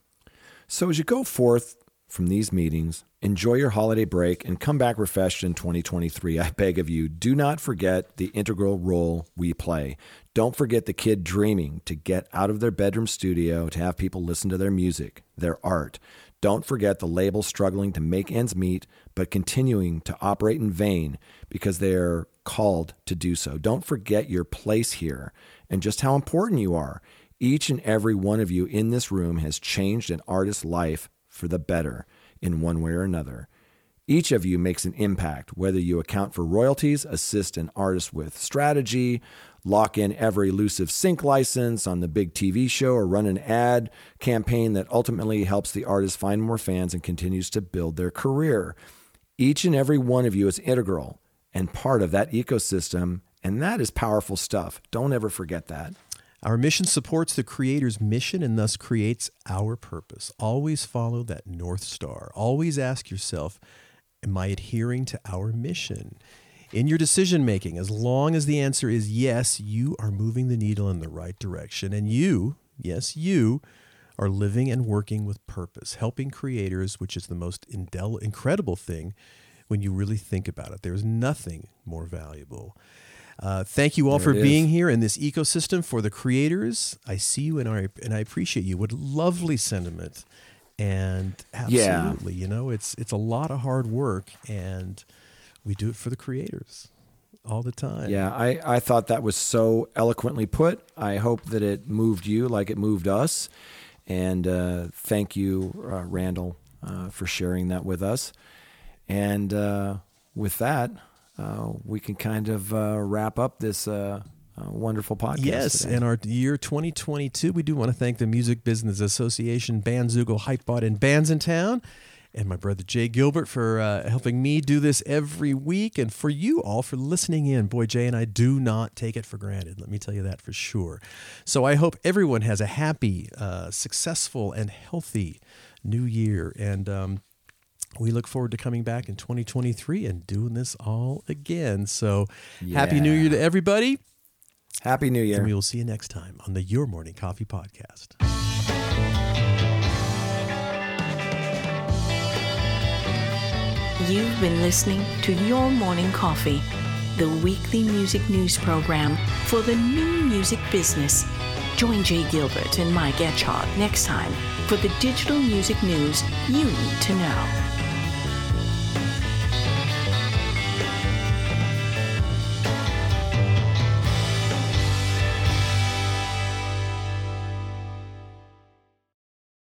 So as you go forth from these meetings, enjoy your holiday break and come back refreshed in 2023. I beg of you, do not forget the integral role we play. Don't forget the kid dreaming to get out of their bedroom studio to have people listen to their music, their art. Don't forget the label struggling to make ends meet, but continuing to operate in vain because they are called to do so. Don't forget your place here and just how important you are. Each and every one of you in this room has changed an artist's life for the better in one way or another. Each of you makes an impact, whether you account for royalties, assist an artist with strategy, lock in every elusive sync license on the big TV show, or run an ad campaign that ultimately helps the artist find more fans and continues to build their career. Each and every one of you is integral and part of that ecosystem, and that is powerful stuff. Don't ever forget that. Our mission supports the Creator's mission and thus creates our purpose. Always follow that North Star. Always ask yourself, Am I adhering to our mission? In your decision making, as long as the answer is yes, you are moving the needle in the right direction. And you, yes, you, are living and working with purpose, helping creators, which is the most indel- incredible thing when you really think about it. There's nothing more valuable. Uh, thank you all There for being here in this ecosystem for the creators. I see you and I and I appreciate you. What lovely sentiment, and Yeah. absolutely, you know, it's it's a lot of hard work, and we do it for the creators all the time. Yeah, I, I thought that was so eloquently put. I hope that it moved you like it moved us. And uh, thank you, uh, Randall, uh, for sharing that with us. And uh, with that, uh, we can kind of uh, wrap up this uh, uh, wonderful podcast. Yes, today. in our year 2022, we do want to thank the Music Business Association, Bandzoogle, Hypebot, and Bandsintown, and my brother Jay Gilbert for uh, helping me do this every week, and for you all for listening in. Boy, Jay and I do not take it for granted. Let me tell you that for sure. So I hope everyone has a happy, uh, successful, and healthy new year, and um, we look forward to coming back in 2023 and doing this all again. So happy New Year to everybody. Happy New Year. And we will see you next time on the Your Morning Coffee Podcast. You've been listening to Your Morning Coffee, the weekly music news program for the new music business. Join Jay Gilbert and Mike Etchart next time for the digital music news you need to know.